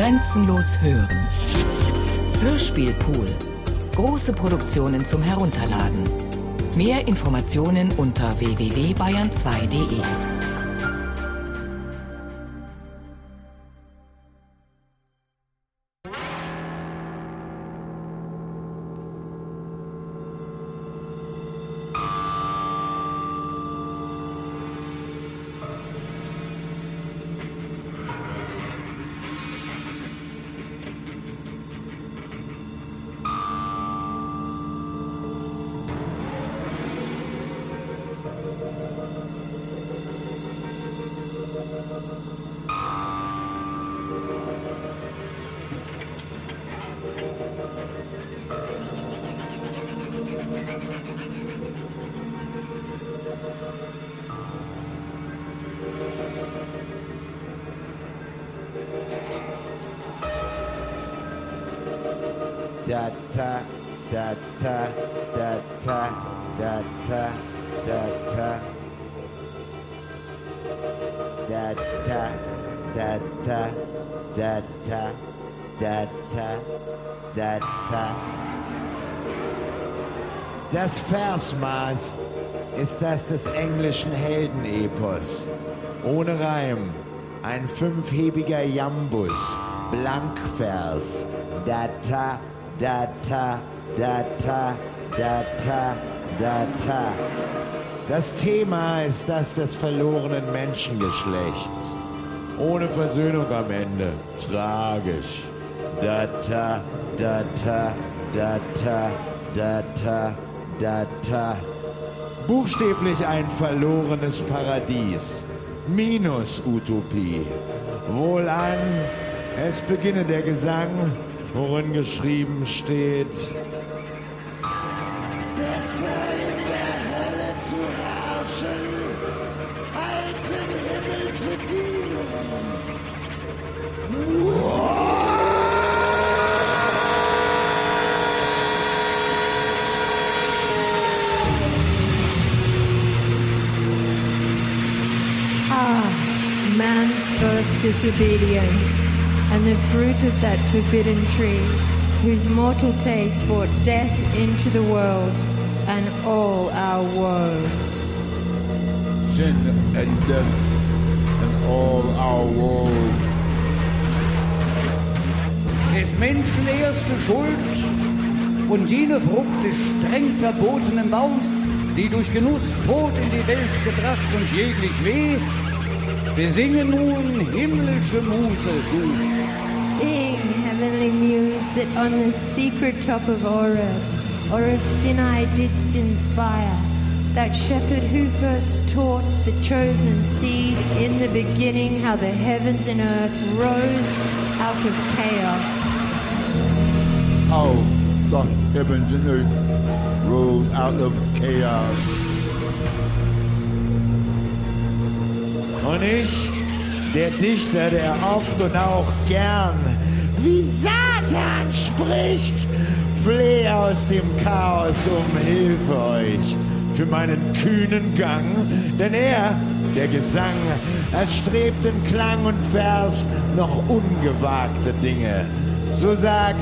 Grenzenlos hören. Hörspielpool. Große Produktionen zum Herunterladen. Mehr Informationen unter www.bayern2.de. englischen Heldenepos. Ohne Reim, ein fünfhebiger Jambus, Blankvers, Data, Data, Data, Data, Data. Das Thema ist das des verlorenen Menschengeschlechts. Ohne Versöhnung am Ende. Tragisch. Data, Data, Data, Data, Data. Buchstäblich ein verlorenes Paradies. Minus Utopie. Wohlan, es beginne der Gesang, worin geschrieben steht. Besser first disobedience, and the fruit of that forbidden tree, whose mortal taste brought death into the world and all our woe. sin and death and all our woe. des Menschen erste Schuld und jene Frucht des streng verbotenen Baums, die durch Genuss Tod in die Welt gebracht und jeglich weh, besingen nun himmlische Muse du. Sing, heavenly muse, that on the secret top of Oreb, or of Sinai didst inspire, that shepherd who first taught the chosen seed in the beginning how the heavens and earth rose out of chaos. How the heavens and earth rose out of chaos. Und ich, der Dichter, der oft und auch gern wie Satan spricht, flehe aus dem Chaos um Hilfe euch für meinen kühnen Gang, denn er, der Gesang, erstrebt in Klang und Vers noch ungewagte Dinge. So sag,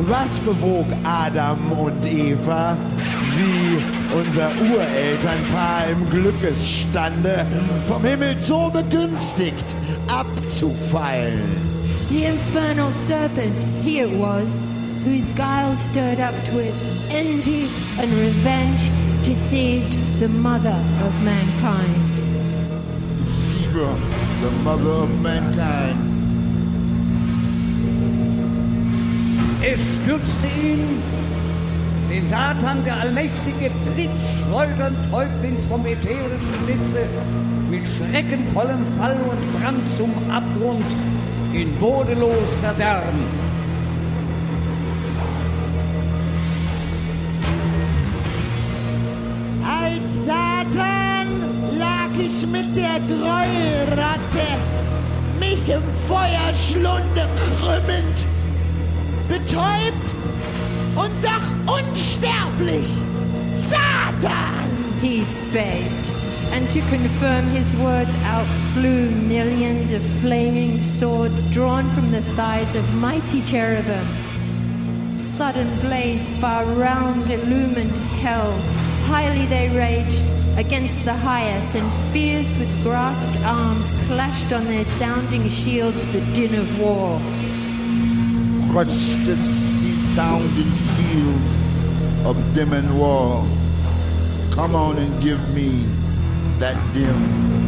was bewog Adam und Eva, sie, unser Urelternpaar im Glückesstande, vom Himmel so begünstigt abzufallen? The infernal serpent, he it was, whose guile stirred up with envy and revenge, deceived the mother of mankind. Deceiver, the mother of mankind. Es stürzte ihn, den Satan, der allmächtige blitzschleudernd Täublings vom ätherischen Sitze, mit schreckenvollem Fall und Brand zum Abgrund in bodenlos Verderben. Als Satan lag ich mit der Gräuelratte, mich im Feuerschlunde krümmend, betäubt und doch unsterblich. Satan! He spake, and to confirm his words out flew millions of flaming swords drawn from the thighs of mighty cherubim. Sudden blaze far round illumined hell. Highly they raged against the highest, and fierce with grasped arms clashed on their sounding shields the din of war. Crushed the sounding shields of dim and war. Come on and give me that dim.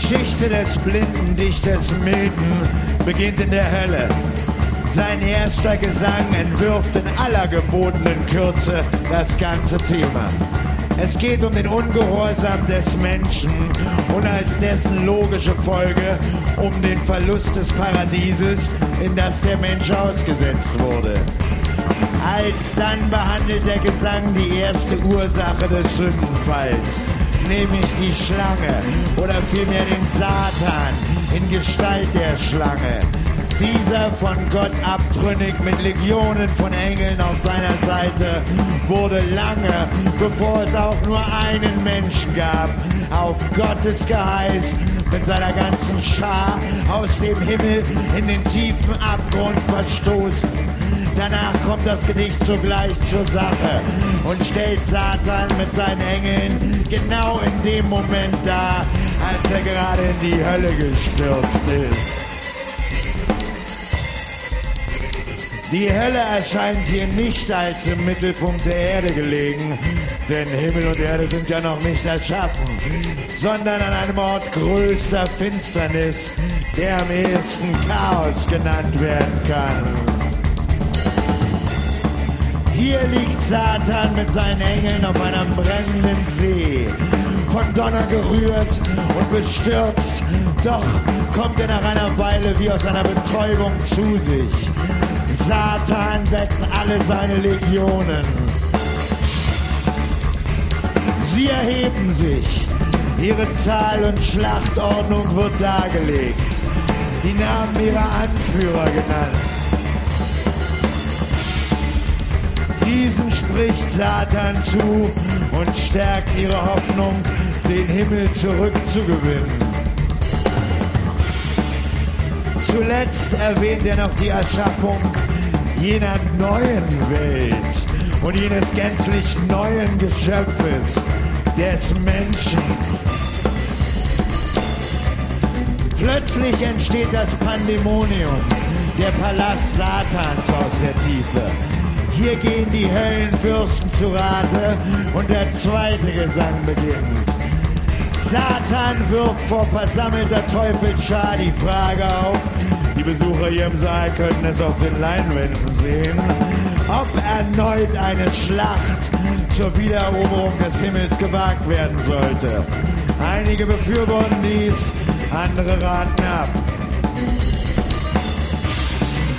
Geschichte des blinden Dichters Milton beginnt in der Hölle. Sein erster Gesang entwirft in aller gebotenen Kürze das ganze Thema. Es geht um den Ungehorsam des Menschen und als dessen logische Folge um den Verlust des Paradieses, in das der Mensch ausgesetzt wurde. Alsdann behandelt der Gesang die erste Ursache des Sündenfalls, nämlich die Schlange oder vielmehr den Satan in Gestalt der Schlange. Dieser von Gott abtrünnig mit Legionen von Engeln auf seiner Seite wurde lange, bevor es auch nur einen Menschen gab, auf Gottes Geheiß mit seiner ganzen Schar aus dem Himmel in den tiefen Abgrund verstoßen. Danach kommt das Gedicht sogleich zur Sache und stellt Satan mit seinen Engeln genau in dem Moment dar, als er gerade in die Hölle gestürzt ist. Die Hölle erscheint hier nicht als im Mittelpunkt der Erde gelegen, denn Himmel und Erde sind ja noch nicht erschaffen, sondern an einem Ort größter Finsternis, der am ehesten Chaos genannt werden kann. Hier liegt Satan mit seinen Engeln auf einem brennenden See, von Donner gerührt und bestürzt, doch kommt er nach einer Weile wie aus einer Betäubung zu sich. Satan weckt alle seine Legionen. Sie erheben sich. Ihre Zahl und Schlachtordnung wird dargelegt. Die Namen ihrer Anführer genannt. Diesen spricht Satan zu und stärkt ihre Hoffnung, den Himmel zurückzugewinnen. Zuletzt erwähnt er noch die Erschaffung jener neuen Welt und jenes gänzlich neuen Geschöpfes, des Menschen. Plötzlich entsteht das Pandemonium, der Palast Satans aus der Tiefe. Hier gehen die Höllenfürsten zu Rate und der zweite Gesang beginnt. Satan wirft vor versammelter Teufelsschar die Frage auf, die Besucher hier im Saal können es auf den Leinwänden sehen, ob erneut eine Schlacht zur Wiedereroberung des Himmels gewagt werden sollte. Einige befürworten dies, andere raten ab.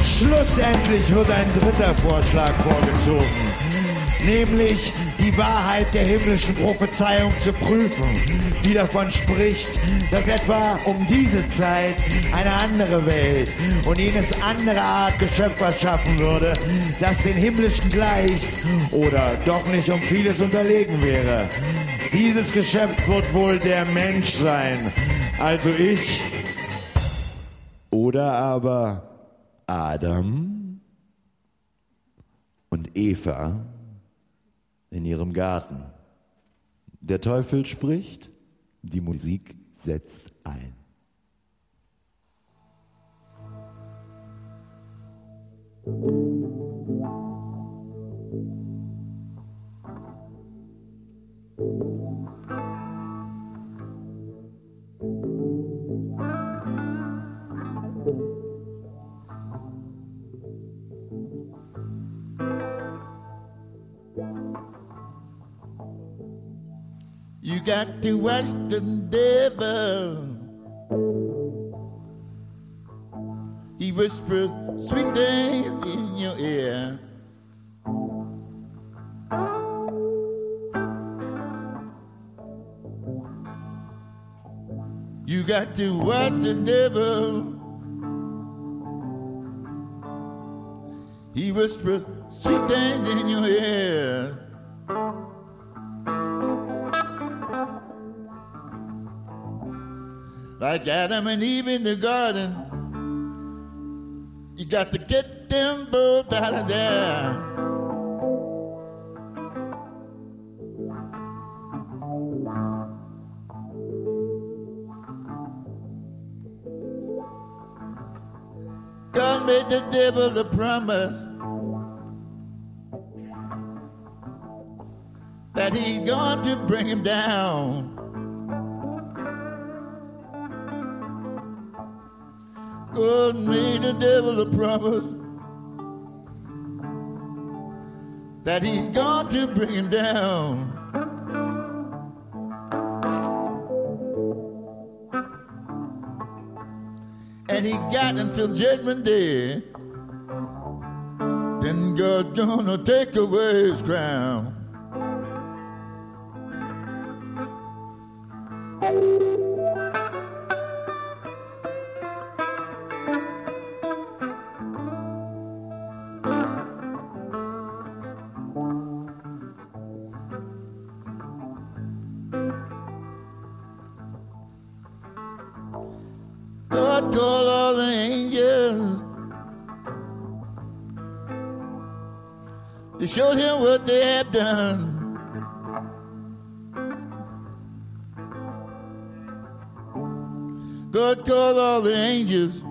Schlussendlich wird ein dritter Vorschlag vorgezogen, nämlich die Wahrheit der himmlischen Prophezeiung zu prüfen, die davon spricht, dass etwa um diese Zeit eine andere Welt und jenes andere Art Geschöpf erschaffen würde, das den himmlischen gleicht oder doch nicht um vieles unterlegen wäre. Dieses Geschöpf wird wohl der Mensch sein, also ich oder aber Adam? und Eva in ihrem Garten. Der Teufel spricht, die Musik setzt ein. You got to watch the devil. He whispers sweet things in your ear. You got to watch the devil. He whispers sweet things in your ear. Like Adam and Eve in the garden. You got to get them both out of there. God made the devil a promise that he's going to bring him down. God made the devil a promise that he's going to bring him down. And he got until judgment day. Then God's gonna take away his crown. To show him what they have done. God called all the angels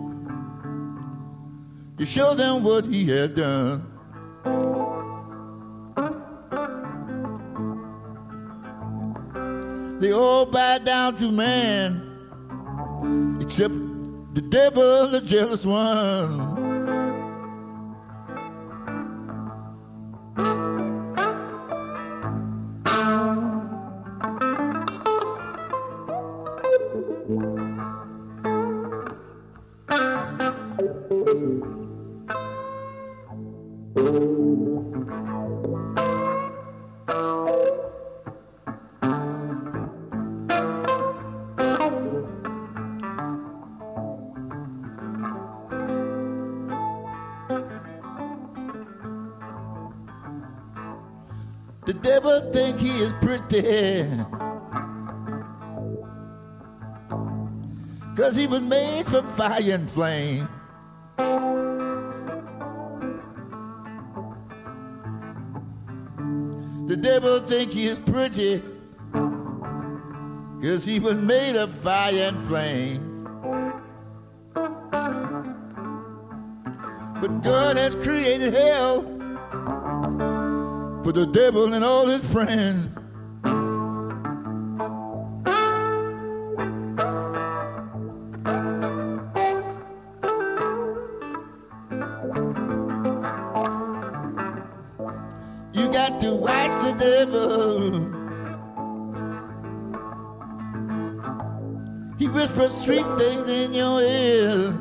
to show them what he had done. They all bowed down to man except the devil, the jealous one. Cause he was made from fire and flame. The devil think he is pretty. Cause he was made of fire and flame. But God has created hell for the devil and all his friends. Sweet things in your ear.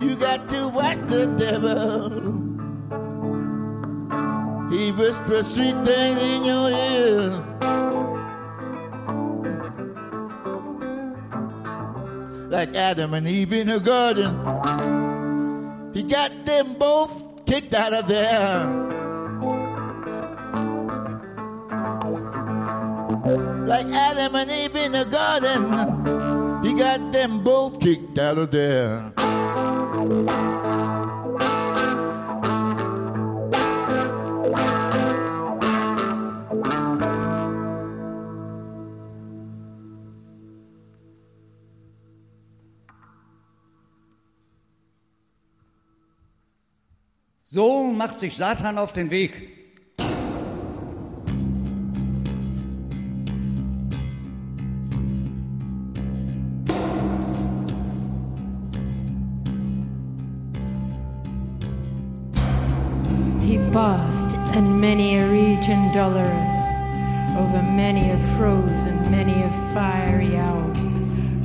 You got to watch the devil. He whispers sweet things in your ear. Like Adam and Eve in the garden. He got them both kicked out of there. like Adam and Eve in the garden. He got them both kicked out of there. So macht sich Satan auf den Weg many a region dolorous, over many a frozen, many a fiery Alp,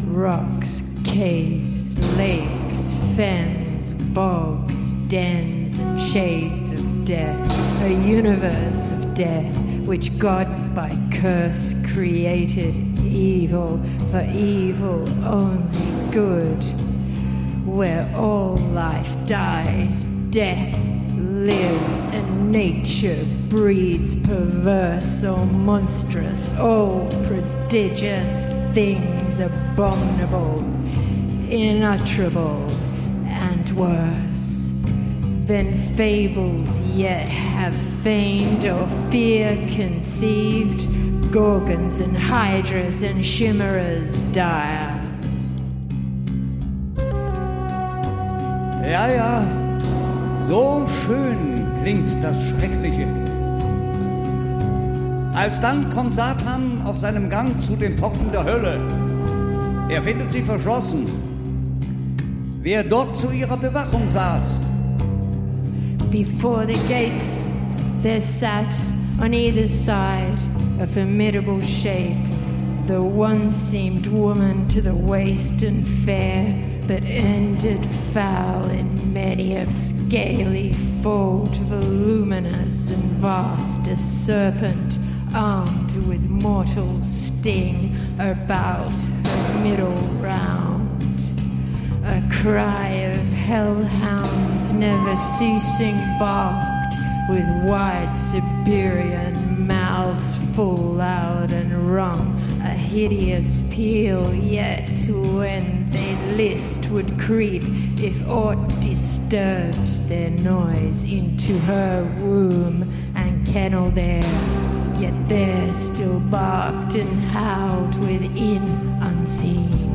rocks, caves, lakes, fens, bogs, dens, and shades of death, a universe of death, which God by curse created evil, for evil only good. Where all life dies, death lives, and nature breeds perverse or monstrous, oh prodigious things abominable, unutterable, and worse. Than fables yet have feigned or fear conceived, gorgons and hydras and chimeras dire. Ja, ja, so schön klingt das Schreckliche. Alsdann kommt Satan auf seinem Gang zu den Pforten der Hölle. Er findet sie verschlossen. Wer dort zu ihrer Bewachung saß, Before the gates there sat on either side a formidable shape. The one seemed woman to the waist and fair, but ended foul in many of scaly fold, voluminous and vast, a serpent armed with mortal sting about her middle round. A cry of hellhounds never ceasing barked, with wide Siberian mouths full loud and wrung, a hideous peal, yet when they list would creep, if aught disturbed their noise, into her womb and kennel there. Yet there still barked and howled within unseen.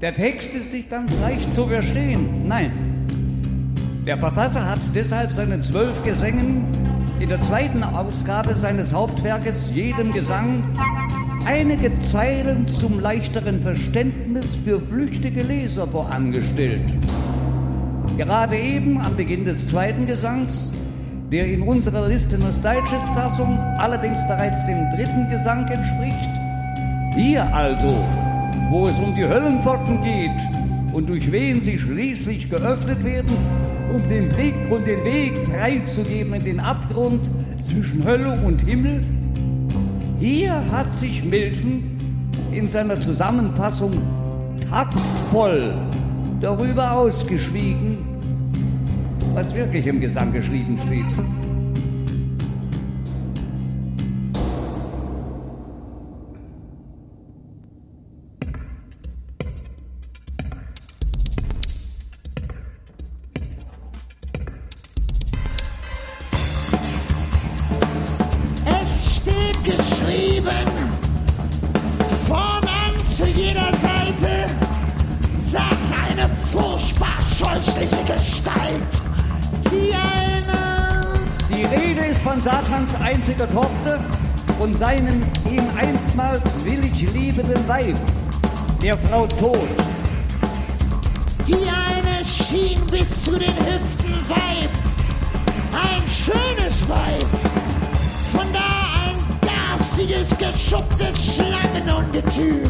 Der Text ist nicht ganz leicht zu verstehen. Nein. Der Verfasser hat deshalb seinen zwölf Gesängen in der zweiten Ausgabe seines Hauptwerkes jedem Gesang einige Zeilen zum leichteren Verständnis für flüchtige Leser vorangestellt. Gerade eben am Beginn des zweiten Gesangs, der in unserer Listeners Digest Fassung allerdings bereits dem dritten Gesang entspricht, hier also wo es um die Höllenpforten geht und durch wen sie schließlich geöffnet werden, um den Blick und den Weg freizugeben in den Abgrund zwischen Hölle und Himmel. Hier hat sich Milton in seiner Zusammenfassung taktvoll darüber ausgeschwiegen, was wirklich im Gesang geschrieben steht. Liebenden Weib, der Frau Tod. Die eine schien bis zu den Hüften Weib, ein schönes Weib, von da ein garstiges, geschupptes Schlangenungetüm,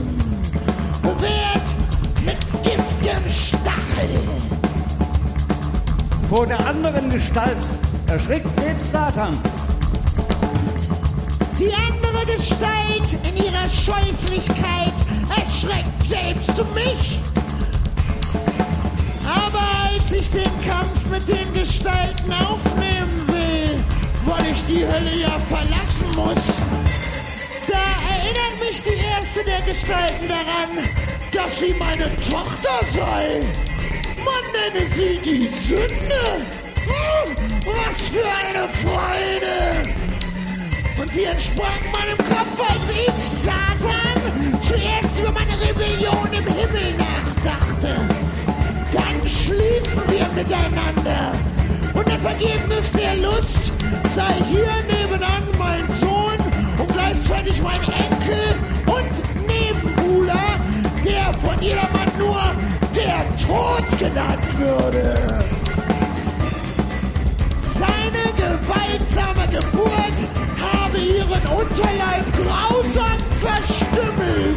bewehrt mit giftigem Stachel. Vor der anderen Gestalt erschrickt selbst Satan. Die andere Gestalt in ihrer Scheußlichkeit erschreckt selbst mich. Aber als ich den Kampf mit den Gestalten aufnehmen will, weil ich die Hölle ja verlassen muss, da erinnert mich die erste der Gestalten daran, dass sie meine Tochter sei. Man nenne sie die Sünde. Hm, was für eine Freude! Und sie entsprang meinem Kopf, als ich, Satan, zuerst über meine Rebellion im Himmel nach dachte. Dann schliefen wir miteinander. Und das Ergebnis der Lust sei hier nebenan mein Sohn und gleichzeitig mein Enkel und Nebenbuhler, der von jedermann nur der Tod genannt würde. Seine gewaltsame Geburt habe ihren Unterleib grausam verstümmelt.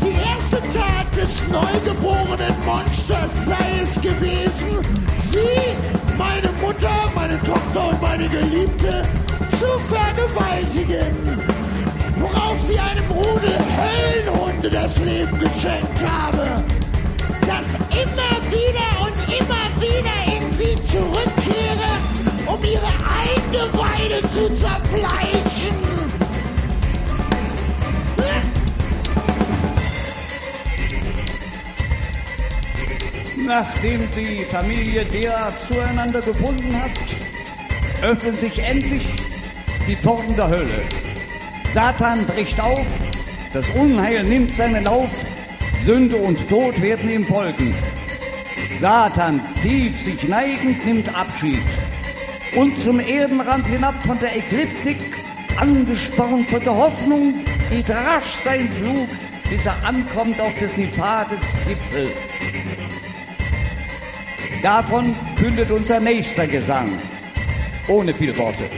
Die erste Tat des neugeborenen Monsters sei es gewesen, sie, meine Mutter, meine Tochter und meine Geliebte zu vergewaltigen. Worauf sie einem Rudel Höllenhunde das Leben geschenkt habe. Das immer wieder und immer wieder in sie zurückkehre, um ihre Eingeweide zu zerfleischen. Nachdem sie Familie derart zueinander gefunden hat, öffnen sich endlich die Pforten der Hölle. Satan bricht auf, das Unheil nimmt seinen Lauf, Sünde und Tod werden ihm folgen. Satan, tief sich neigend, nimmt Abschied. Und zum Erdenrand hinab von der Ekliptik, angespornt von der Hoffnung, geht rasch sein Flug, bis er ankommt auf des Nefades Gipfel. Davon kündet unser nächster Gesang, ohne viel Worte.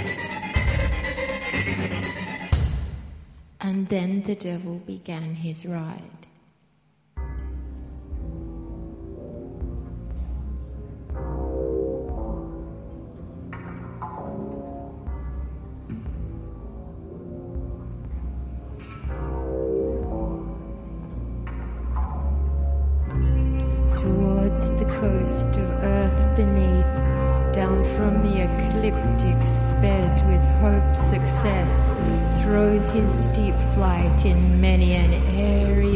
And then the devil began his ride. His steep flight in many an airy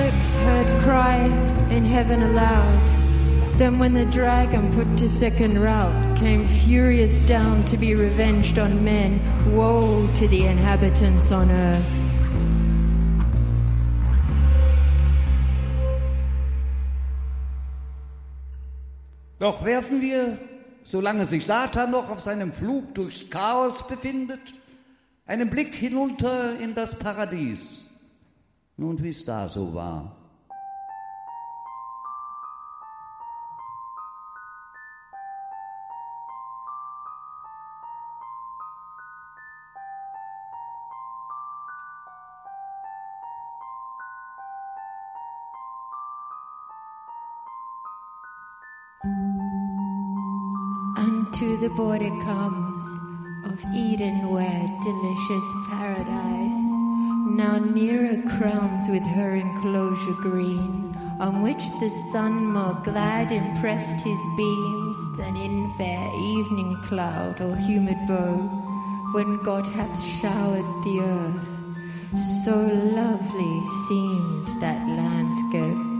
apocalypse heard cry in heaven aloud. Then, when the dragon put to second rout came furious down to be revenged on men. Woe to the inhabitants on earth. Doch werfen wir, solange sich Satan noch auf seinem Flug durchs Chaos befindet, einen Blick hinunter in das Paradies. Nun, wie es da so war. Unto the border comes of Eden where delicious paradise now nearer crowns with her enclosure green on which the sun more glad impressed his beams than in fair evening cloud or humid bow when God hath showered the earth. So lovely seemed that landscape.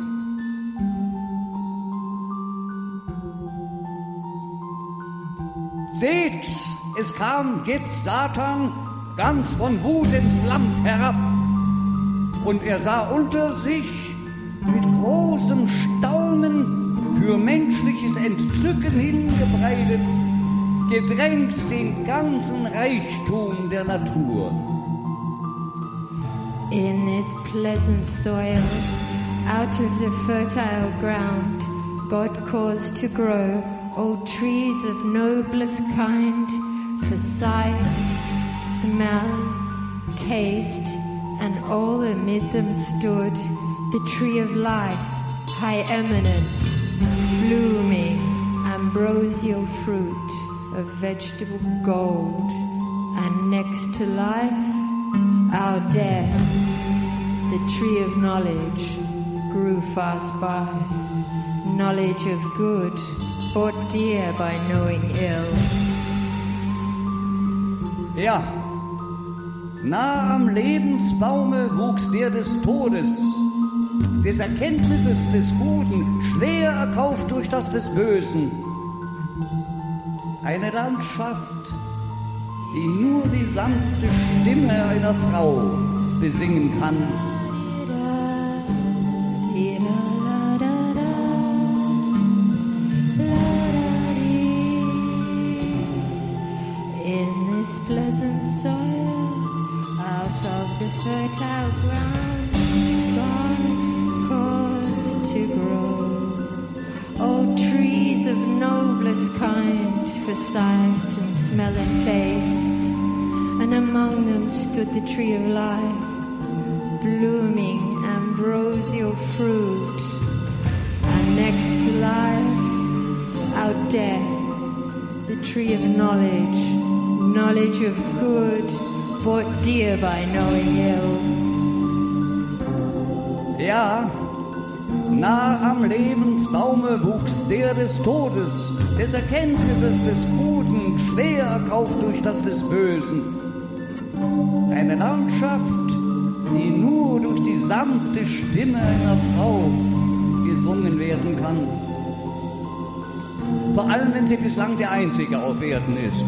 Seht, es kam jetzt Satan ganz von Wut entflammt herab. Und er sah unter sich mit großem Staunen für menschliches Entzücken hingebreitet, gedrängt den ganzen Reichtum der Natur. In this pleasant soil, out of the fertile ground, God caused to grow old trees of noblest kind for sight, smell, taste, and all amid them stood the tree of life, high eminent, blooming, ambrosial fruit of vegetable gold, and next to life, our death, the tree of knowledge, grew fast by. Knowledge of good, bought dear by knowing ill. Ja, nah am Lebensbaume wuchs der des Todes, des Erkenntnisses des Guten, schwer erkauft durch das des Bösen. Eine Landschaft, die nur die sanfte Stimme einer Frau besingen kann. For sight and smell and taste. And among them stood the tree of life, blooming ambrosial fruit. And next to life, our death the tree of knowledge, knowledge of good, bought dear by knowing ill. Ja, nah am Lebensbaume wuchs der des Todes, des Erkenntnisses des Guten, schwer erkauft durch das des Bösen. Eine Landschaft, die nur durch die sanfte Stimme einer Frau gesungen werden kann. Vor allem, wenn sie bislang der einzige auf Erden ist.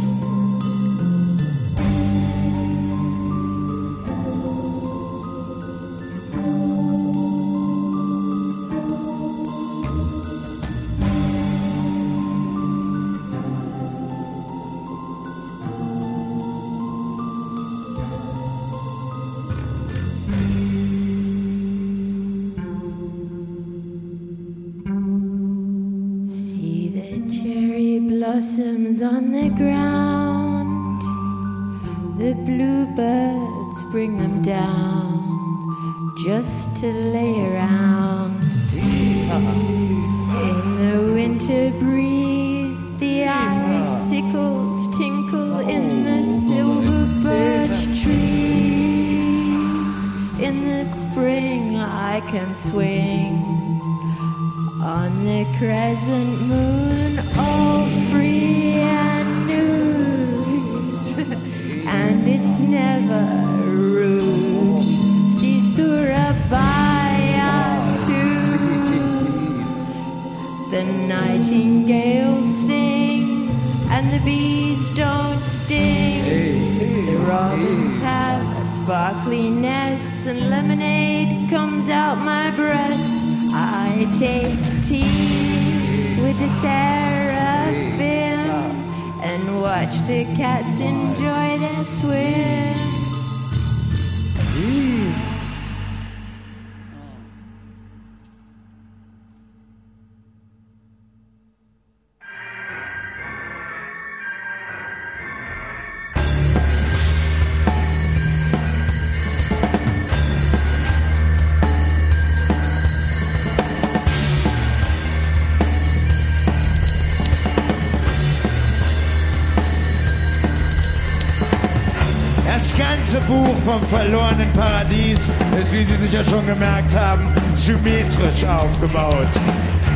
Ganze Buch vom verlorenen Paradies ist, wie Sie sicher schon gemerkt haben, symmetrisch aufgebaut.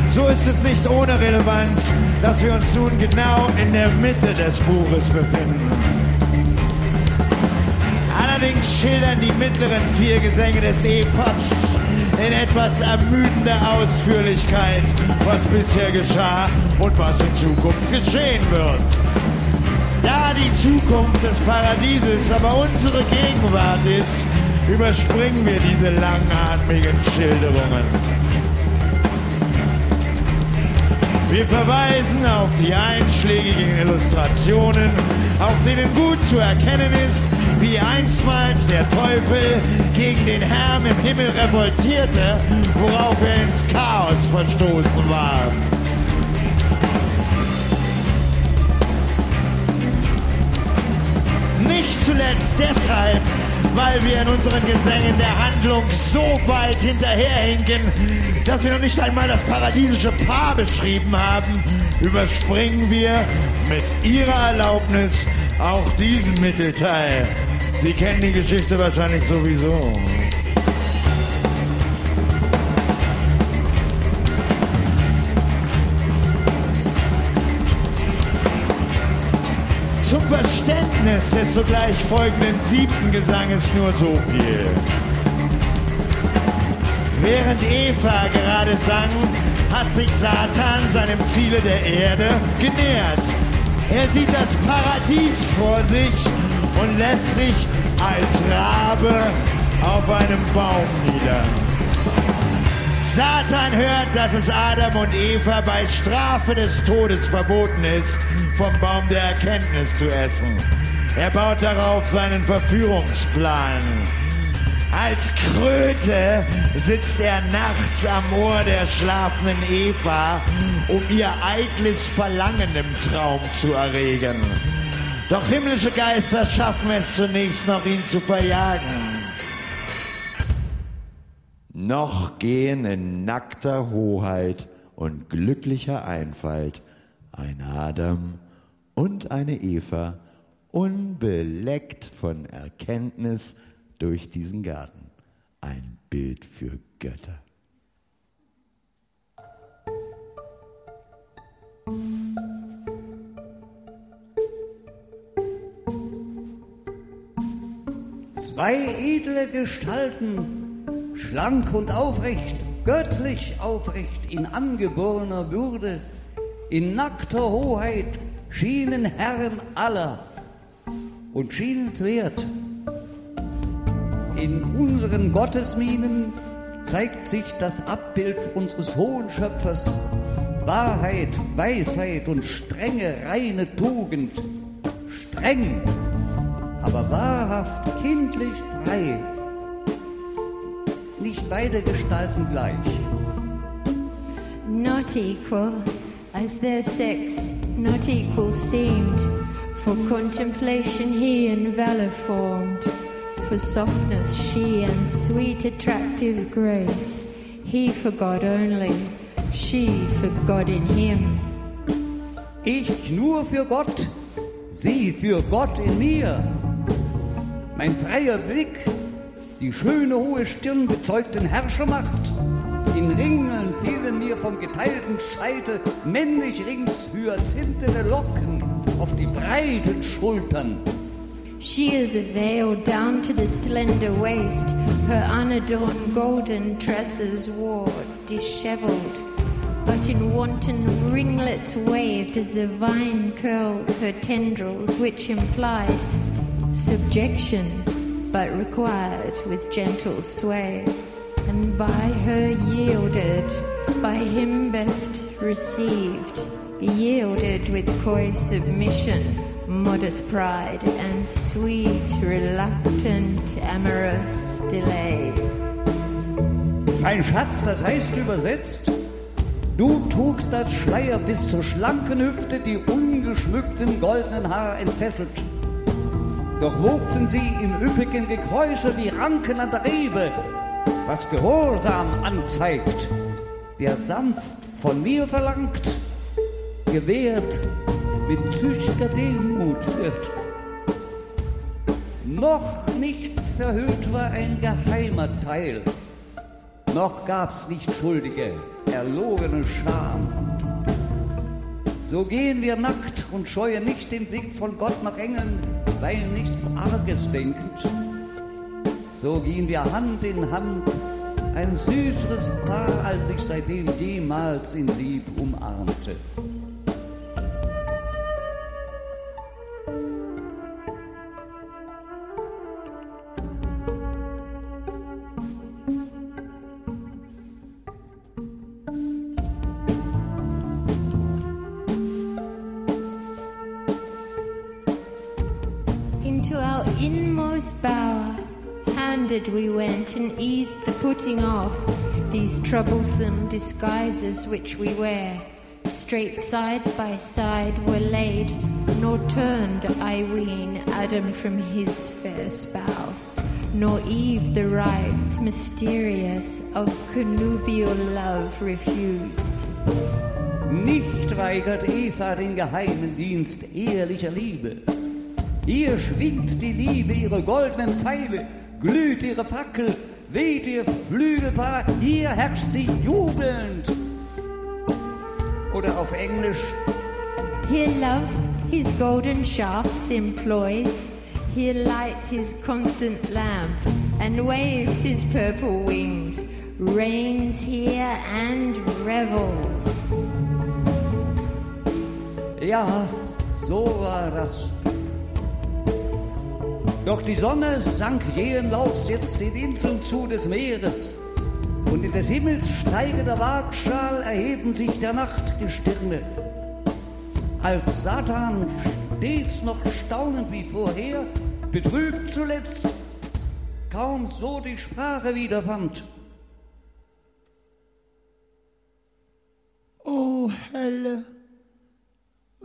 So ist es nicht ohne Relevanz, dass wir uns nun genau in der Mitte des Buches befinden. Allerdings schildern die mittleren vier Gesänge des Epos in etwas ermüdender Ausführlichkeit, was bisher geschah und was in Zukunft geschehen wird. Da die Zukunft des Paradieses aber unsere Gegenwart ist, überspringen wir diese langatmigen Schilderungen. Wir verweisen auf die einschlägigen Illustrationen, auf denen gut zu erkennen ist, wie einstmals der Teufel gegen den Herrn im Himmel revoltierte, worauf er ins Chaos verstoßen war. Nicht zuletzt deshalb, weil wir in unseren Gesängen der Handlung so weit hinterherhinken, dass wir noch nicht einmal das paradiesische Paar beschrieben haben, überspringen wir mit Ihrer Erlaubnis auch diesen Mittelteil. Sie kennen die Geschichte wahrscheinlich sowieso. Verständnis des sogleich folgenden siebten Gesanges nur so viel. Während Eva gerade sang, hat sich Satan seinem Ziele der Erde genähert. Er sieht das Paradies vor sich und lässt sich als Rabe auf einem Baum nieder. Satan hört, dass es Adam und Eva bei Strafe des Todes verboten ist, vom Baum der Erkenntnis zu essen. Er baut darauf seinen Verführungsplan. Als Kröte sitzt er nachts am Ohr der schlafenden Eva, um ihr eitles Verlangen im Traum zu erregen. Doch himmlische Geister schaffen es zunächst noch, ihn zu verjagen. Noch gehen in nackter Hoheit und glücklicher Einfalt ein Adam und eine Eva unbeleckt von Erkenntnis durch diesen Garten. Ein Bild für Götter. Zwei edle Gestalten, schlank und aufrecht, göttlich aufrecht, in angeborener Würde, in nackter Hoheit, schienen Herren aller und schienenswert. In unseren Gottesminen zeigt sich das Abbild unseres hohen Schöpfers, Wahrheit, Weisheit und strenge, reine Tugend. Streng, aber wahrhaft kindlich frei. Nicht beide Gestalten gleich. Not equal, as their sex not equal seemed. For contemplation he in valor formed, for softness she and sweet attractive grace. He for God only, she for God in him. Ich nur für Gott, sie für Gott in mir. Mein freier Blick, die schöne hohe Stirn bezeugten Herrschermacht. In Ringeln fielen mir vom geteilten Scheitel männlich rings hyazinthene Locken auf die breiten Schultern. She is a veil down to the slender waist, her unadorned golden tresses wore, disheveled, but in wanton ringlets waved as the vine curls her tendrils, which implied subjection, but required with gentle sway, and by her yielded, by him best received, yielded with coy submission, modest pride, and sweet, reluctant, amorous delay. Ein Schatz, das heißt übersetzt, du trugst als Schleier bis zur schlanken Hüfte die ungeschmückten goldenen Haare entfesselt. Doch wogten sie im üppigen Gekräusel wie Ranken an der Rebe, was Gehorsam anzeigt, der sanft von mir verlangt, gewährt mit züchtiger Demut wird. Noch nicht verhüllt war ein geheimer Teil, noch gab's nicht Schuldige, erlogene Scham. So gehen wir nackt und scheuen nicht den Blick von Gott nach Engeln, weil nichts Arges denkend. So gehen wir Hand in Hand, ein süßeres Paar, als ich seitdem jemals in Lieb umarmte. Putting off these troublesome disguises which we wear. Straight side by side were laid, nor turned, I ween, Adam from his fair spouse, nor Eve the rites mysterious of connubial love refused. Nicht weigert Eva den geheimen Dienst ehrlicher Liebe. Hier schwingt die Liebe ihre goldenen Pfeile, glüht ihre Fackel, weht ihr Flügelpaar, hier herrscht sie jubelnd. Oder auf Englisch, Here love his golden shafts employs, here lights his constant lamp, and waves his purple wings, reigns here and revels. ja, so war das. Doch die Sonne sank jähen Laufs jetzt den Inseln zu des Meeres, und in des Himmels steigender Waagschal erheben sich der Nachtgestirne. Als Satan stets noch staunend wie vorher, betrübt zuletzt, kaum so die Sprache wiederfand. Oh, Hölle,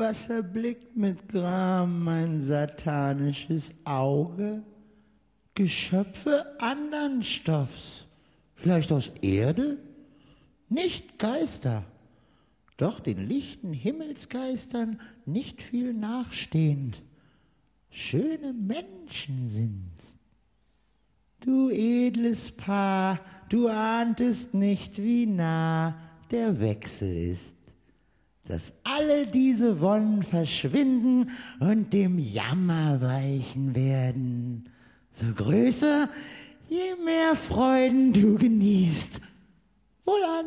was erblickt mit Gram mein satanisches Auge? Geschöpfe andern Stoffs, vielleicht aus Erde? Nicht Geister, doch den lichten Himmelsgeistern nicht viel nachstehend. Schöne Menschen sind's. Du edles Paar, du ahntest nicht, wie nah der Wechsel ist, dass alle diese Wonnen verschwinden und dem Jammer weichen werden. So größer, je mehr Freuden du genießt. Wohlan!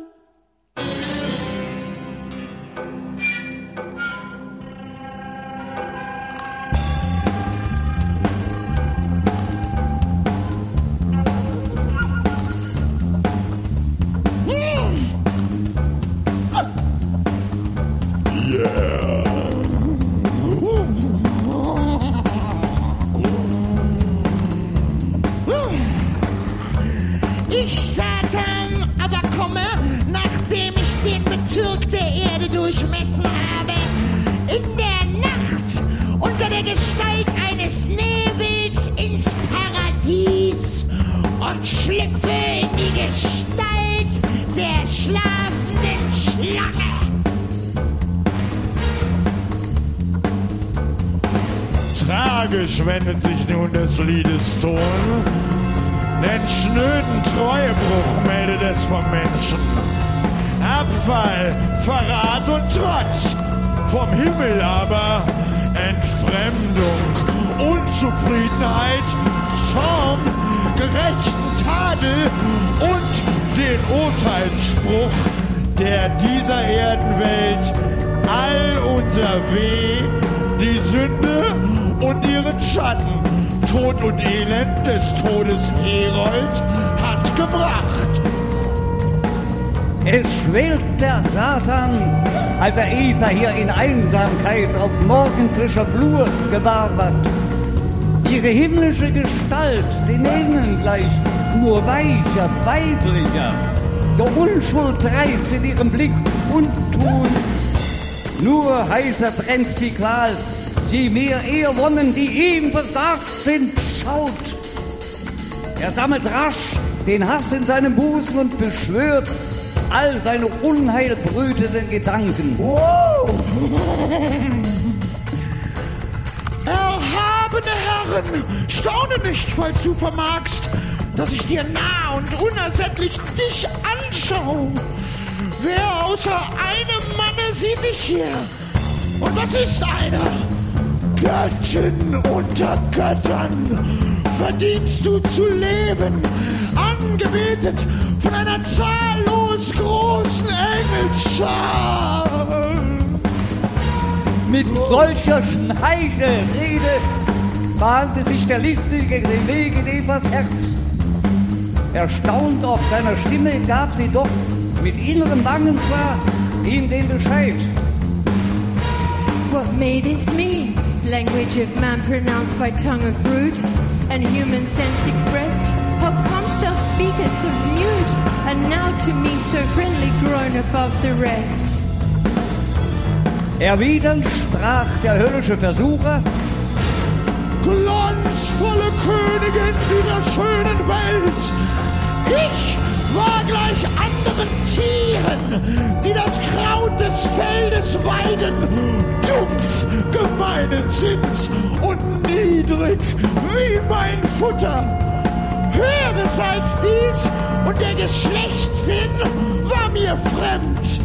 Dieser Erdenwelt all unser Weh, die Sünde und ihren Schatten, Tod und Elend des Todes Herold hat gebracht. Es schwelt der Satan, als er Eva hier in Einsamkeit auf morgenfrischer Flur gewahr. Ihre himmlische Gestalt, den Engeln gleicht, nur weicher, weiblicher. Der Unschuld reizt in ihrem Blick und tun. Nur heißer brennt die Qual, je mehr Ehewonnen, die ihm versagt sind, schaut. Er sammelt rasch den Hass in seinem Busen und beschwört all seine unheilbrütenden Gedanken. Wow. Erhabene Herren, staune nicht, falls du vermagst, dass ich dir nah und unersättlich dich anschaue. Wer außer einem Manne sieht dich hier? Und was ist einer? Göttin unter Göttern verdienst du zu leben, angebetet von einer zahllos großen Engelsschar. Mit solcher Schmeichelrede bahnte sich der listige in Evas Herz. Erstaunt auf seiner Stimme gab sie doch mit innerem Bangen zwar ihm den Bescheid. What may this mean? Language of man pronounced by tongue of brute, and human sense expressed? How comest thou speakest of mute, and now to me so friendly grown above the rest? Erwidernd sprach der höllische Versucher, Glanzvolle Königin dieser schönen Welt, ich war gleich anderen Tieren, die das Kraut des Feldes weiden, dumpf, gemeinen Sinns und niedrig wie mein Futter. Höheres als dies und der Geschlechtssinn war mir fremd.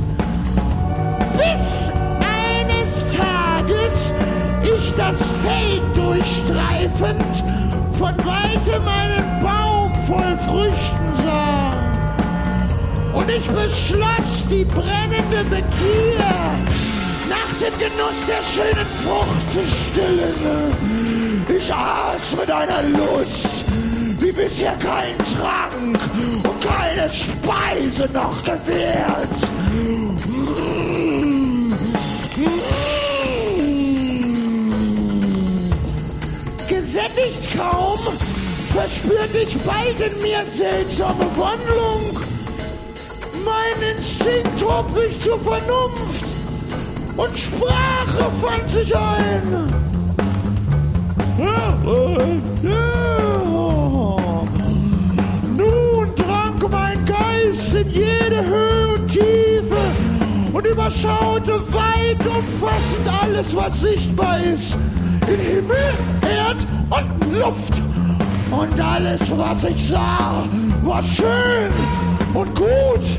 Bis eines Tages ich das Feld durchstreifend von weitem einen Baum voll Früchten sah. Und ich beschloss die brennende Begier nach dem Genuss der schönen Frucht zu stillen. Ich aß mit einer Lust, wie bisher kein Trank und keine Speise noch gewährt. Gesättigt kaum, verspürte ich bald in mir seltsame Wandlung. Mein Instinkt hob sich zur Vernunft und Sprache fand sich ein. Nun drang mein Geist in jede Höhe und Tiefe und überschaute weit umfassend alles, was sichtbar ist. In Himmel, Erd und Luft. Und alles, was ich sah, war schön und gut.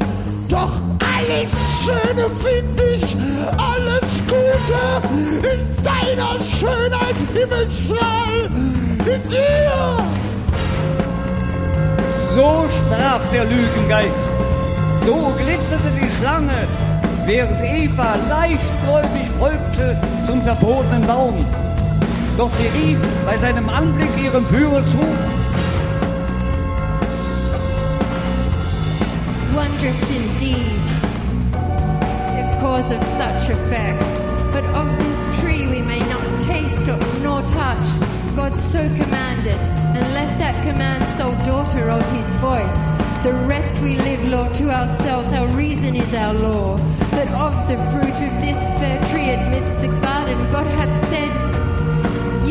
Doch alles Schöne finde ich, alles Gute in deiner Schönheit, Himmelstrahl, in dir. so sprach der Lügengeist. So glitzerte die Schlange, während Eva leichtgläubig folgte zum verbotenen Baum. Doch sie rief bei seinem Anblick ihrem Führer zu, Wondrous indeed, if cause of such effects. But of this tree we may not taste or, nor touch. God so commanded, and left that command sole daughter of his voice. The rest we live, Lord, to ourselves. Our reason is our law. That of the fruit of this fair tree amidst the garden, God hath said,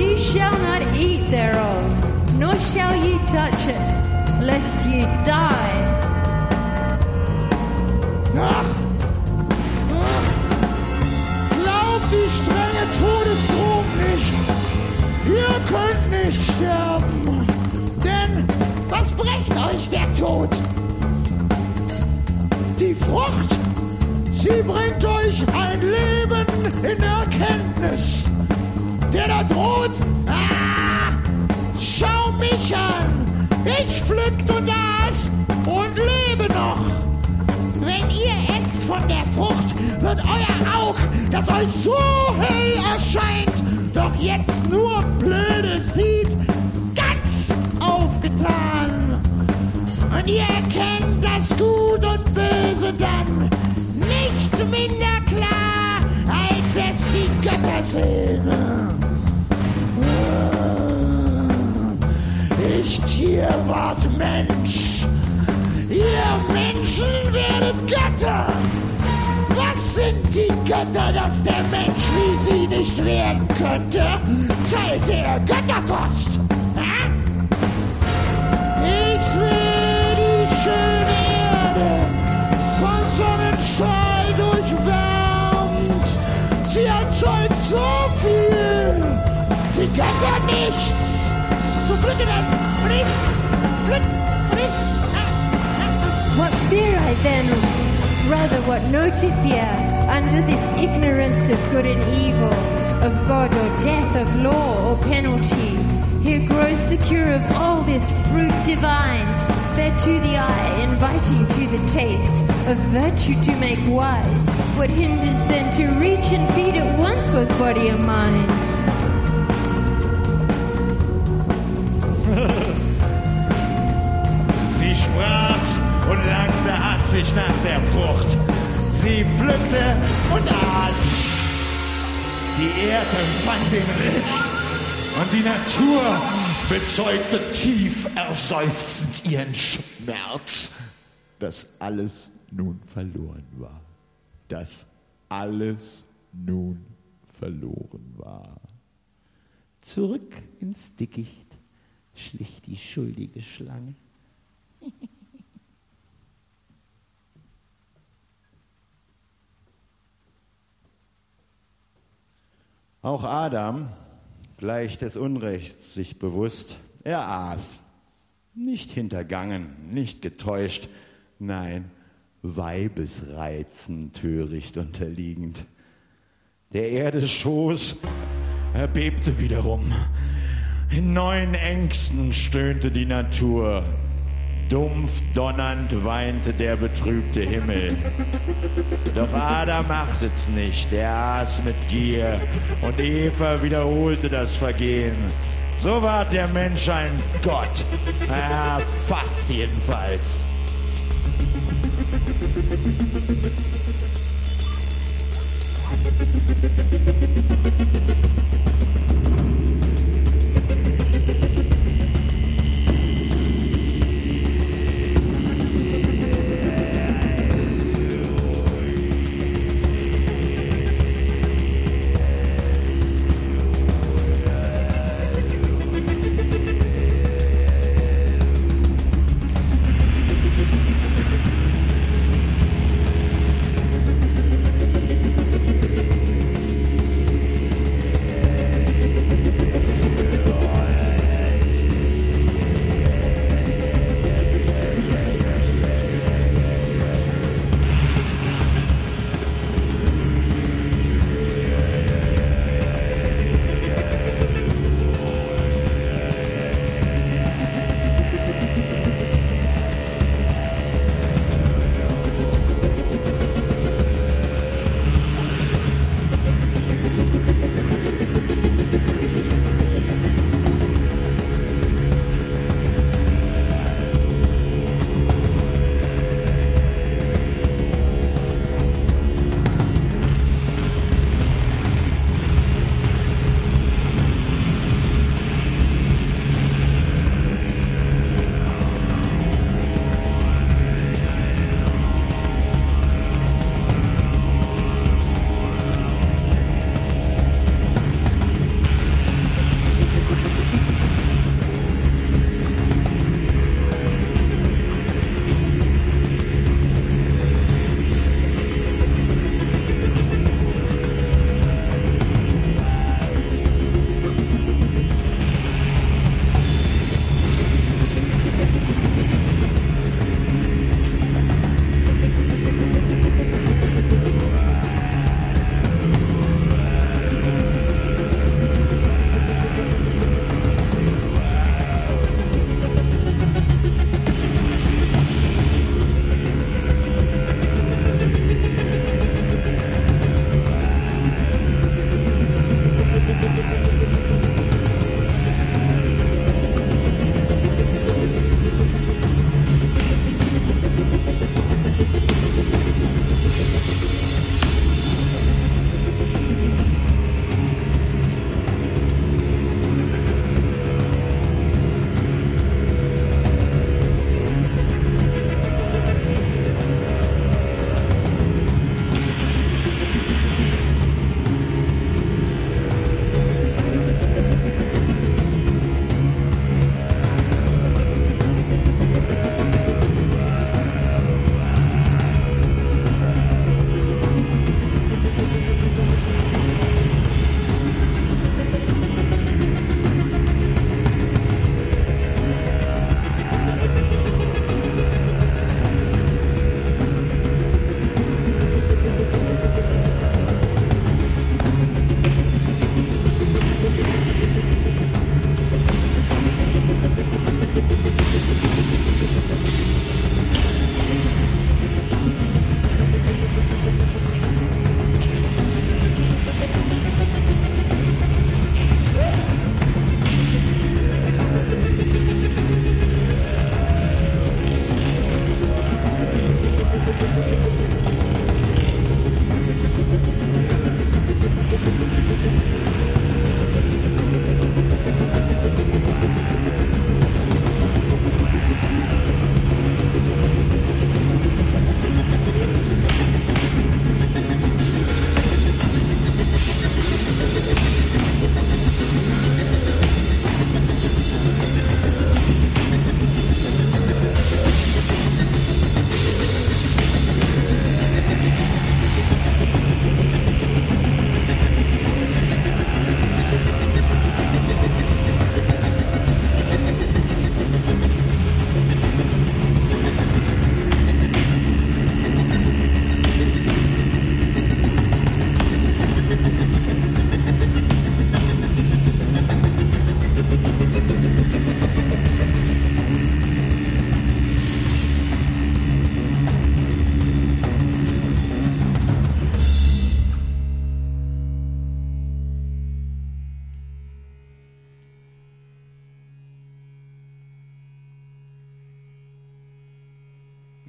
You shall not eat thereof, nor shall you touch it, lest you die. Ach, ach, glaubt die strenge Todesdrohung nicht. Ihr könnt nicht sterben. Denn was bricht euch der Tod? Die Frucht, sie bringt euch ein Leben in Erkenntnis der da droht. Ah, schau mich an. Ich pflückte das und lebe noch. Wenn ihr esst von der Frucht, wird euer Auge, das euch so hell erscheint, doch jetzt nur blöde sieht, ganz aufgetan. Und ihr erkennt das Gut und Böse dann nicht minder klar, als es die Götter sehen. Ich Tierwort Mensch. Ihr Menschen werdet Götter. Was sind die Götter, dass der Mensch wie sie nicht werden könnte? Teilt er Götterkost? Ha? Ich sehe die schöne Erde von Sonnenstrahl durchwärmt. Sie erzeugt so viel, die Götter nichts. So pflücken und ist. What fear I then? Rather, what no to fear under this ignorance of good and evil, of God or death, of law or penalty. Here grows the cure of all this fruit divine, fed to the eye, inviting to the taste, of virtue to make wise. What hinders then to reach and feed at once both body and mind? Hastig nach der Frucht. Sie pflückte und aß. Die Erde fand den Riss und die Natur bezeugte tief erseufzend ihren Schmerz, dass alles nun verloren war. Dass alles nun verloren war. Zurück ins Dickicht schlich die schuldige Schlange. Auch Adam, gleich des Unrechts sich bewusst, er aß. Nicht hintergangen, nicht getäuscht, nein, Weibesreizen töricht unterliegend. Der Erde Schoß erbebte wiederum. In neuen Ängsten stöhnte die Natur. Dumpf donnernd weinte der betrübte Himmel. Doch Adam achtet's nicht, er aß mit Gier und Eva wiederholte das Vergehen. So ward der Mensch ein Gott. Ja, fast jedenfalls.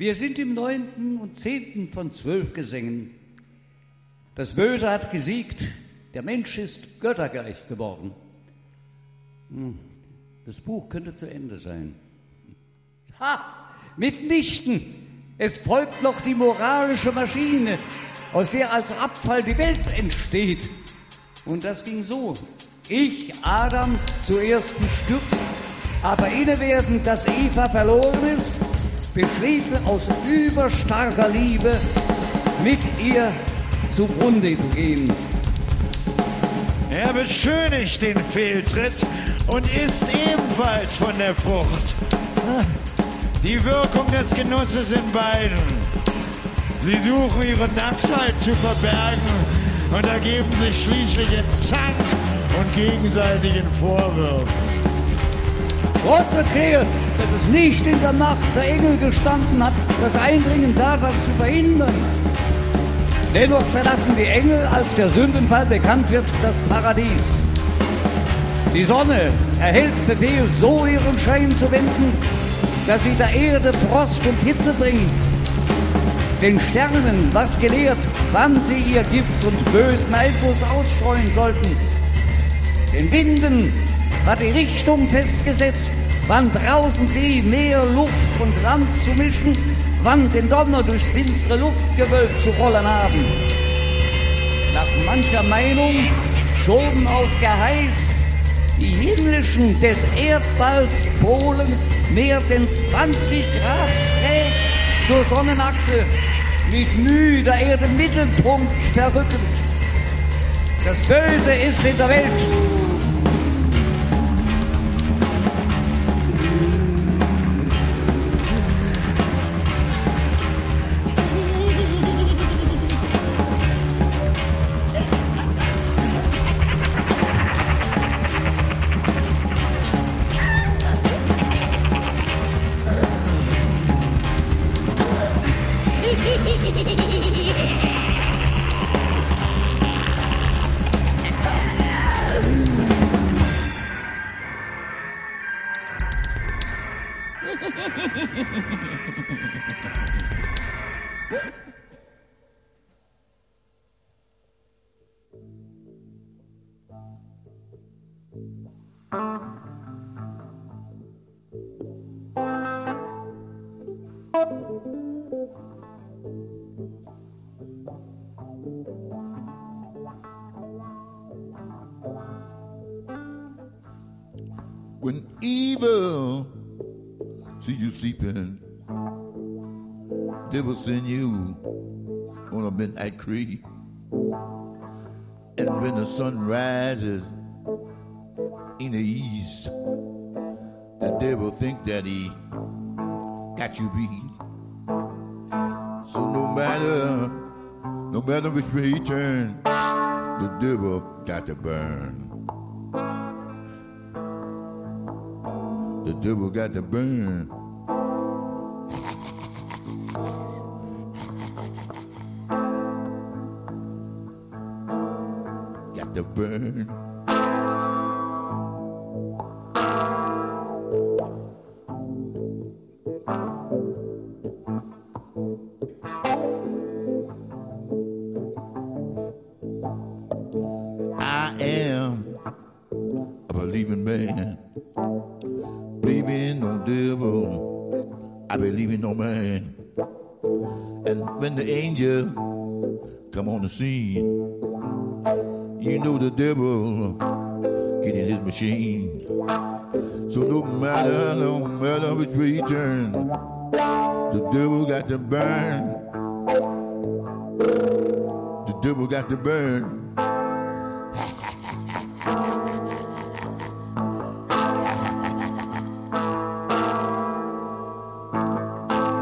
Wir sind im neunten und zehnten von zwölf Gesängen. Das Böse hat gesiegt, der Mensch ist göttergleich geworden. Hm, das Buch könnte zu Ende sein. Ha! Mitnichten! Es folgt noch die moralische Maschine, aus der als Abfall die Welt entsteht. Und das ging so. Ich, Adam, zuerst stürzt, aber innewerden, dass Eva verloren ist, beschließe aus überstarker Liebe mit ihr zugrunde zu gehen. Er beschönigt den Fehltritt und isst ebenfalls von der Frucht. Die Wirkung des Genusses in beiden. Sie suchen ihre Nacktheit zu verbergen und ergeben sich schließlich in Zank und gegenseitigen Vorwürfen. Gott erklärt, dass es nicht in der Macht der Engel gestanden hat, das Eindringen Satans zu verhindern. Dennoch verlassen die Engel, als der Sündenfall bekannt wird, das Paradies. Die Sonne erhält Befehl, so ihren Schein zu wenden, dass sie der Erde Frost und Hitze bringt. Den Sternen wird gelehrt, wann sie ihr Gift und bösen Einfluss ausstreuen sollten. Den Winden wird die Richtung festgesetzt, wann draußen sie Meer, Luft und Land zu mischen wann den Donner durchs finstere Luftgewölk zu rollen haben. Nach mancher Meinung schoben auf Geheiß die himmlischen des Erdballs Polen mehr denn 20 Grad schräg zur Sonnenachse mit Mühe der Erde Mittelpunkt verrückend. Das Böse ist in der Welt when evil see you sleeping, they will send you on a midnight creep. And when the sun rises in the east, the devil think that he got you beat. So no matter, no matter which way he turn, the devil got to burn. The devil got to burn. got to burn. Got to burn. The devil got to burn.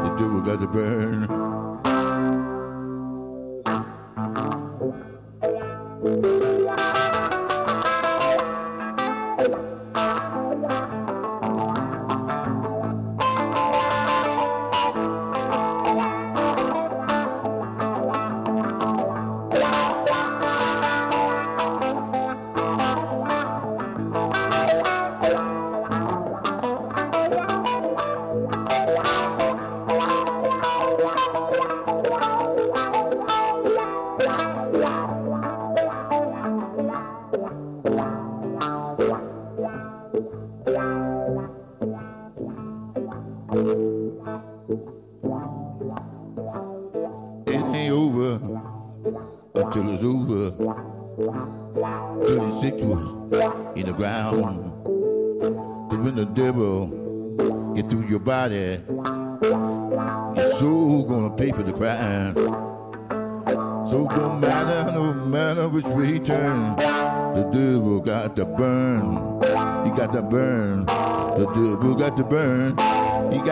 The devil got to burn.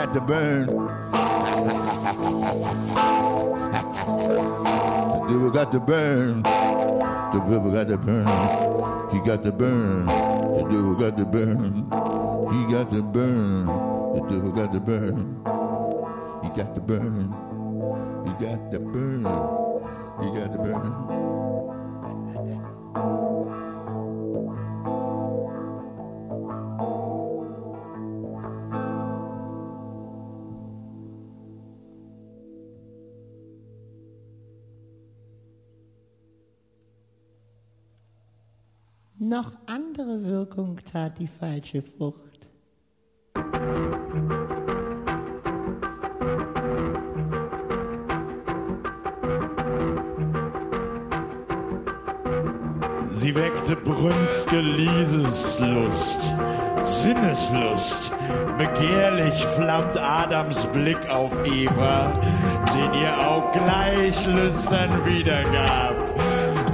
Got to burn. the devil got to burn. The devil got to burn. He got to burn. The devil got to burn. He got to burn. The devil got to burn. He got to burn. He got to burn. Noch andere Wirkung tat die falsche Frucht. Sie weckte brünstge Liebeslust, Sinneslust. Begehrlich flammt Adams Blick auf Eva, den ihr auch gleich lüstern wiedergab.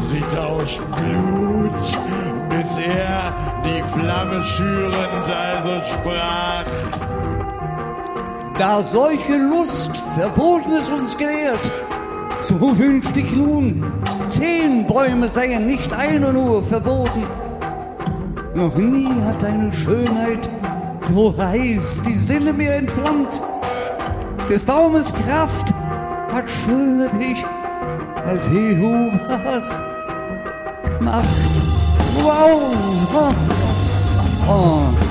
Sie tauschten Glut, bis er die Flamme schürend also sprach. Da solche Lust Verbotenes uns gelehrt, ich nun, zehn Bäume seien nicht einer nur verboten. Noch nie hat deine Schönheit so heiß die Sinne mir entflammt. Des Baumes Kraft hat schöner dich, als je du gemacht. Wow! Oh. Oh. So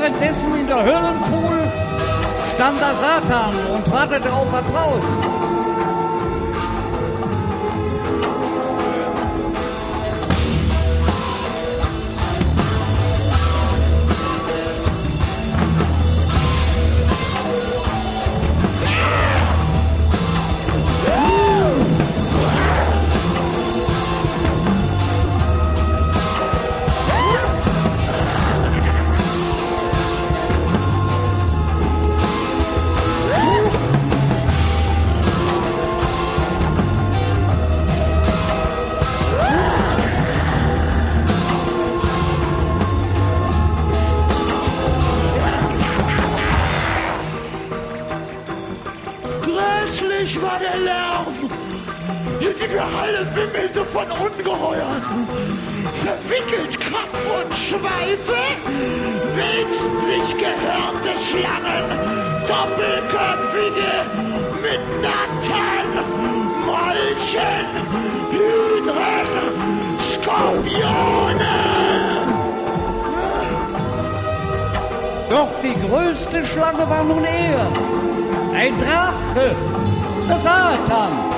währenddessen in der Höllenpool stand da Satan und wartete auf Applaus. Skorpione. Doch die größte Schlange war nun er, ein Drache, der Satan.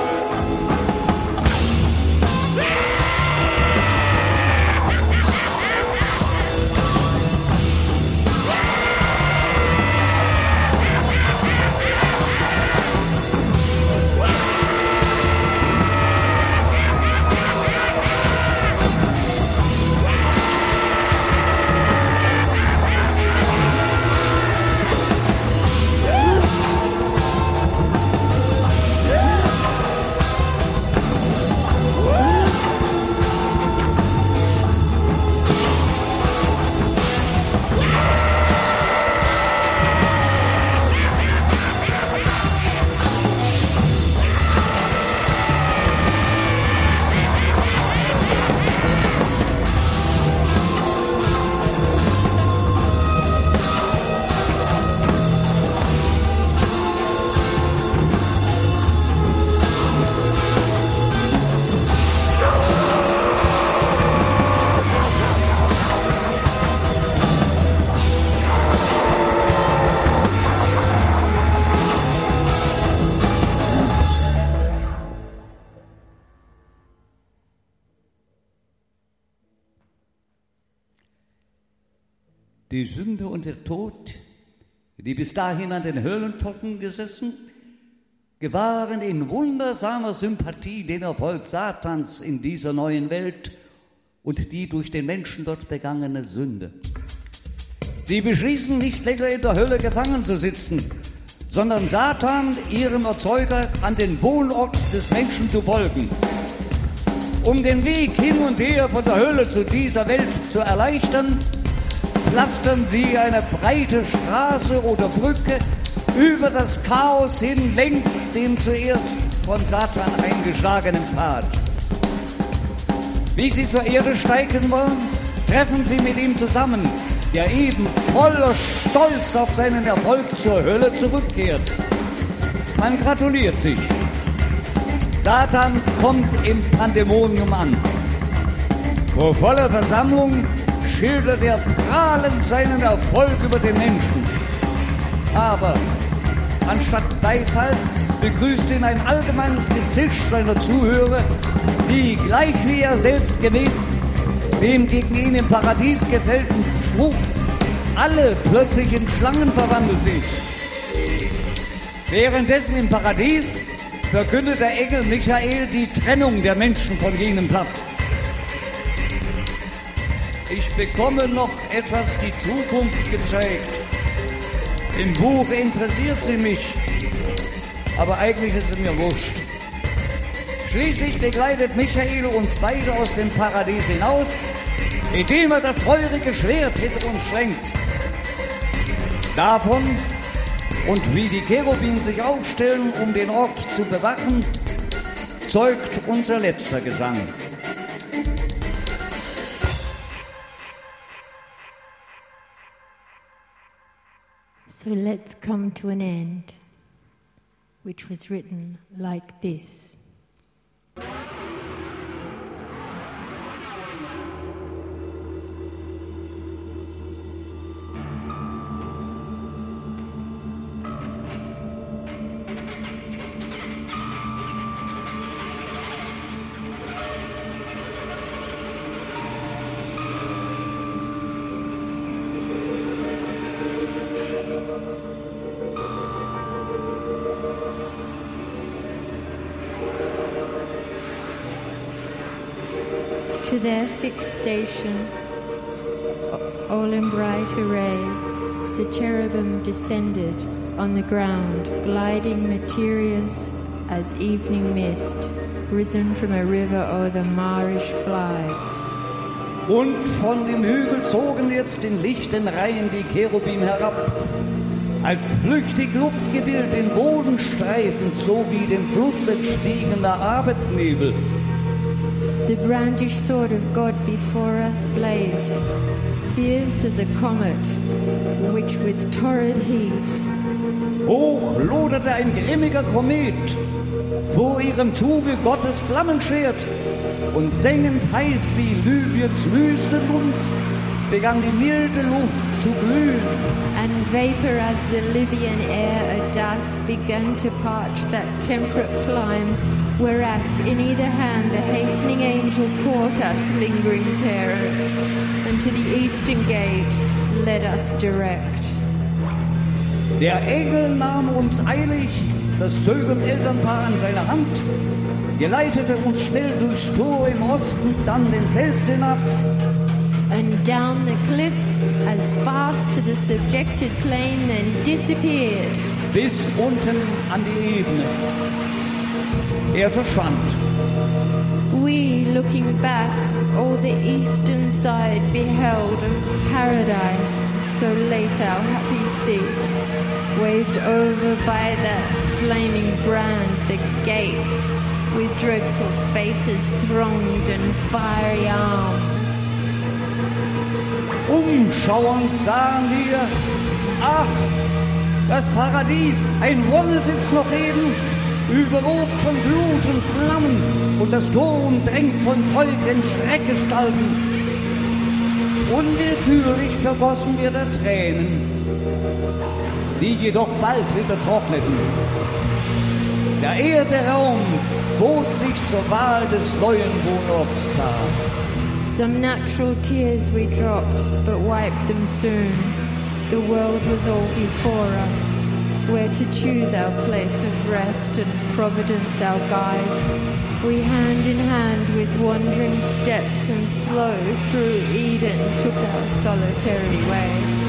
Der Tod, die bis dahin an den Höhlenpforten gesessen, gewahren in wundersamer Sympathie den Erfolg Satans in dieser neuen Welt und die durch den Menschen dort begangene Sünde. Sie beschließen nicht länger in der Hölle gefangen zu sitzen, sondern Satan, ihrem Erzeuger, an den Wohnort des Menschen zu folgen. Um den Weg hin und her von der Hölle zu dieser Welt zu erleichtern, pflastern sie eine breite Straße oder Brücke über das Chaos hin längs dem zuerst von Satan eingeschlagenen Pfad. Wie sie zur Erde steigen wollen, treffen sie mit ihm zusammen, der eben voller Stolz auf seinen Erfolg zur Hölle zurückkehrt. Man gratuliert sich. Satan kommt im Pandemonium an. Vor voller Versammlung schildert er strahlend seinen Erfolg über den Menschen. Aber anstatt Beifall begrüßt ihn ein allgemeines Gezisch seiner Zuhörer, die gleich wie er selbst gewesen, dem gegen ihn im Paradies gefällten Spruch, alle plötzlich in Schlangen verwandelt sind. Währenddessen im Paradies verkündet der Engel Michael die Trennung der Menschen von jenem Platz. Ich bekomme noch etwas die Zukunft gezeigt. Im Buch interessiert sie mich, aber eigentlich ist es mir wurscht. Schließlich begleitet Michael uns beide aus dem Paradies hinaus, indem er das feurige Schwert hinter uns schwenkt. Davon und wie die Cherubim sich aufstellen, um den Ort zu bewachen, zeugt unser letzter Gesang. So let's come to an end, which was written like this. On the ground, gliding mysterious as evening mist, risen from a river o'er the marish glides. Und von dem Hügel zogen jetzt in lichten Reihen die Cherubim herab, als flüchtig Luftgewild den Boden streifend, so wie dem Fluss entstiegener Abendnebel. The brandished sword of God before us blazed, fierce as a comet, which with torrid heat Hoch loderte ein grimmiger Komet, vor ihrem Zuge Gottes Flammenschwert und sengend heiß wie Libyens Wüstenbunst begann die milde Luft zu glühen. And vapor as the Libyan air a dust began to parch that temperate clime, whereat in either hand the hastening angel caught us lingering parents, and to the eastern gate led us direct. Der Engel nahm uns eilig, das zögernd Elternpaar an seine Hand, geleitete uns schnell durchs Tor im Osten, dann den Fels hinab, and down the cliff as fast to the subjected plain, then disappeared. bis unten an die Ebene. Er verschwand. We, looking back, all the eastern side beheld of paradise, so late our happy seat, waved over by that flaming brand, the gate, with dreadful faces thronged and fiery arms. Umschauend sahen wir, ach, das Paradies, ein Wollensitz noch eben, überwogt von Blut und Flammen und das Tor umdrängt von Volk in Schreckgestalten. Unwillkürlich vergossen wir da Tränen, die jedoch bald wieder trockneten. Der Erde Raum bot sich zur Wahl des neuen Wohnorts dar. Some natural tears we dropped, but wiped them soon. The world was all before us, where to choose our place of rest and Providence our guide. We hand in hand with wandering steps and slow through Eden took our solitary way.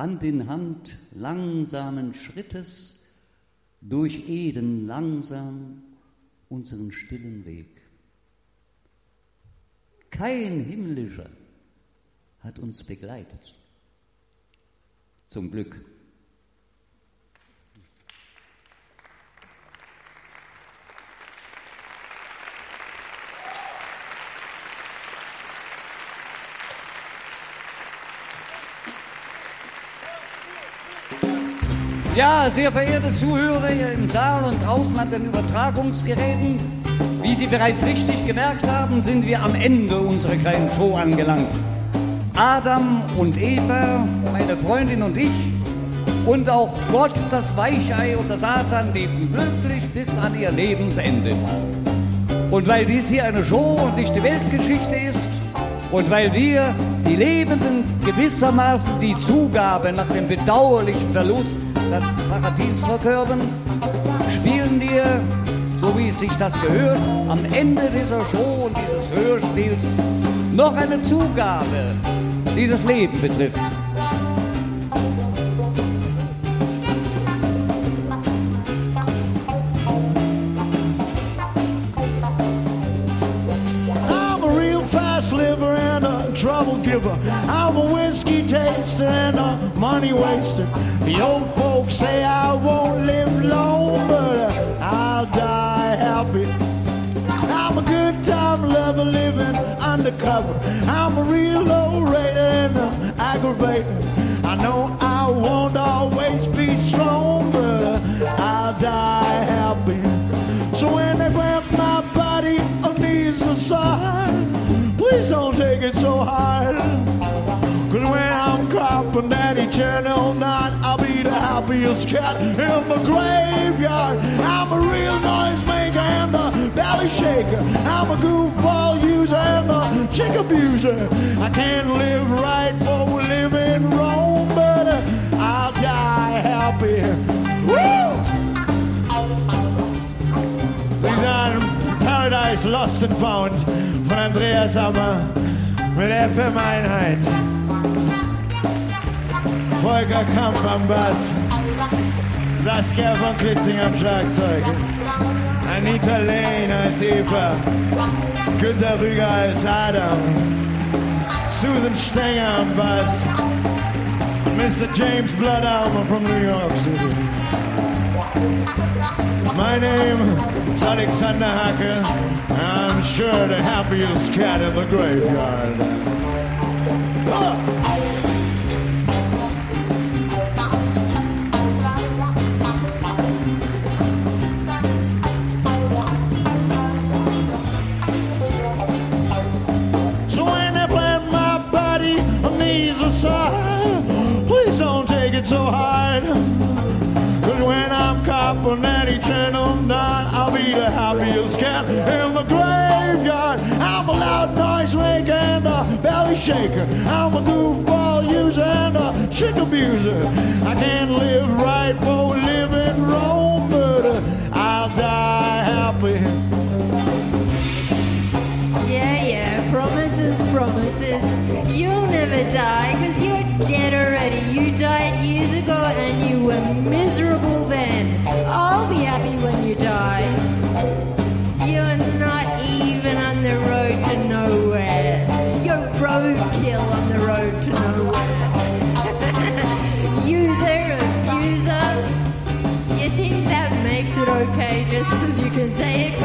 Hand in Hand langsamen Schrittes durch Eden langsam unseren stillen Weg. Kein himmlischer hat uns begleitet. Zum Glück. Ja, sehr verehrte Zuhörer hier im Saal und draußen an den Übertragungsgeräten, wie Sie bereits richtig gemerkt haben, sind wir am Ende unserer kleinen Show angelangt. Adam und Eva, meine Freundin und ich, und auch Gott, das Weichei und der Satan lebten glücklich bis an ihr Lebensende. Und weil dies hier eine Show und nicht die Weltgeschichte ist, und weil wir, die Lebenden, gewissermaßen die Zugabe nach dem bedauerlichen Verlust das Paradies verkörben, spielen wir, so wie es sich das gehört, am Ende dieser Show und dieses Hörspiels noch eine Zugabe, die das Leben betrifft. And a money waster. The old folks say I won't live long, but I'll die happy. I'm a good time lover living undercover. Happiest cat in the graveyard. I'm a real noise noisemaker and a belly shaker. I'm a goofball user and a chick abuser. I can't live right for living wrong, but uh, I'll die happy. Woo! Sie sagen Paradise Lost and Found von Andreas Hammer mit FM Einheit. Volker Kamp am Bass. Saskia von Klitzing am Schlagzeug. Anita Lane als Eva. Günter Rüger als Adam. Susan Stenger am Bass. Mr. James Blood Bloodalmer from New York City. My name is Alexander Hacker. I'm sure the happiest cat in the graveyard. So hard. Cause when I'm copping at of night, I'll be the happiest cat in the graveyard. I'm a loud noise maker and a belly shaker. I'm a goofball user and a chick abuser. I can't live right for living wrong, but uh, I'll die happy. Yeah, yeah, promises, promises. You'll never die because you're. You died years ago and you were miserable then. I'll be happy when you die. You're not even on the road to nowhere. You're roadkill on the road to nowhere. User, abuser. You think that makes it okay just because you can say